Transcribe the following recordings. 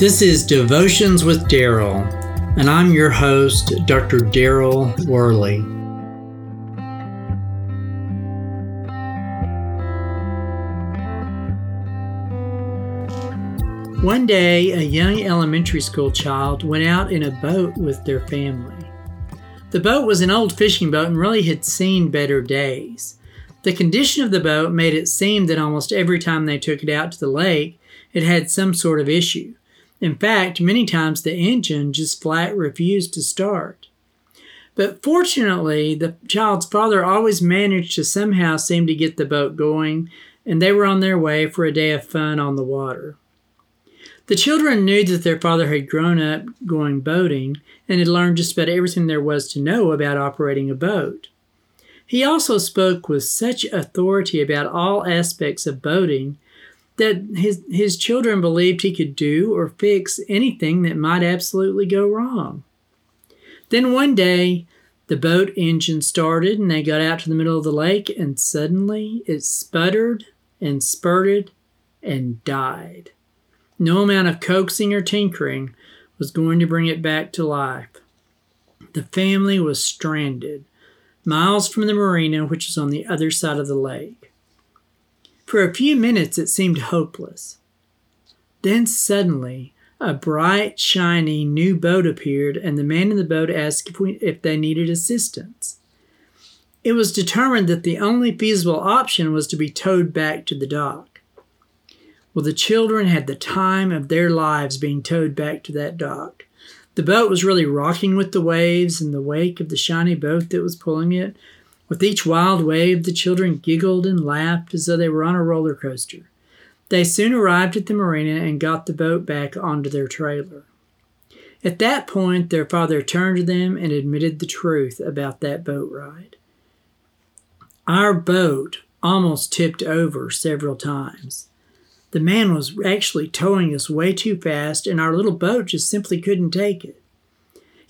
This is Devotions with Daryl, and I'm your host, Dr. Daryl Worley. One day, a young elementary school child went out in a boat with their family. The boat was an old fishing boat and really had seen better days. The condition of the boat made it seem that almost every time they took it out to the lake, it had some sort of issue. In fact, many times the engine just flat refused to start. But fortunately, the child's father always managed to somehow seem to get the boat going, and they were on their way for a day of fun on the water. The children knew that their father had grown up going boating and had learned just about everything there was to know about operating a boat. He also spoke with such authority about all aspects of boating that his, his children believed he could do or fix anything that might absolutely go wrong. Then one day, the boat engine started and they got out to the middle of the lake, and suddenly it sputtered and spurted and died. No amount of coaxing or tinkering was going to bring it back to life. The family was stranded, miles from the marina, which was on the other side of the lake. For a few minutes it seemed hopeless. Then suddenly, a bright, shiny new boat appeared, and the man in the boat asked if, we, if they needed assistance. It was determined that the only feasible option was to be towed back to the dock. Well, the children had the time of their lives being towed back to that dock. The boat was really rocking with the waves in the wake of the shiny boat that was pulling it, with each wild wave, the children giggled and laughed as though they were on a roller coaster. They soon arrived at the marina and got the boat back onto their trailer. At that point, their father turned to them and admitted the truth about that boat ride. Our boat almost tipped over several times. The man was actually towing us way too fast, and our little boat just simply couldn't take it.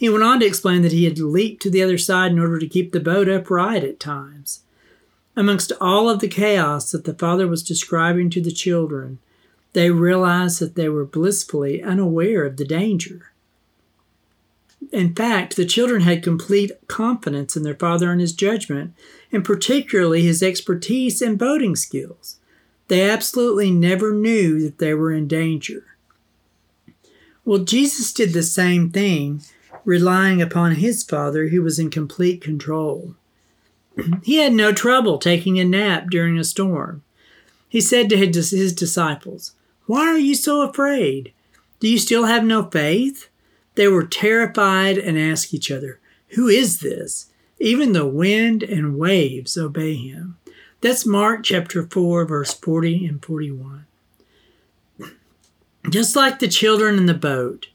He went on to explain that he had leaped to the other side in order to keep the boat upright at times. Amongst all of the chaos that the father was describing to the children, they realized that they were blissfully unaware of the danger. In fact, the children had complete confidence in their father and his judgment, and particularly his expertise and boating skills. They absolutely never knew that they were in danger. Well, Jesus did the same thing relying upon his father who was in complete control. he had no trouble taking a nap during a storm. He said to his disciples, Why are you so afraid? Do you still have no faith? They were terrified and asked each other, Who is this? Even the wind and waves obey him. That's Mark chapter 4, verse 40 and 41. Just like the children in the boat,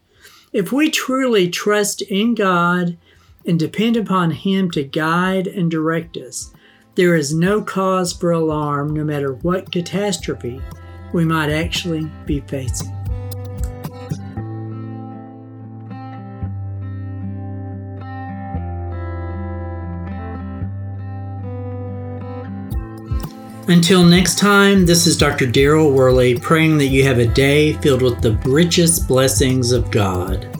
if we truly trust in God and depend upon Him to guide and direct us, there is no cause for alarm no matter what catastrophe we might actually be facing. Until next time, this is Dr. Daryl Worley praying that you have a day filled with the richest blessings of God.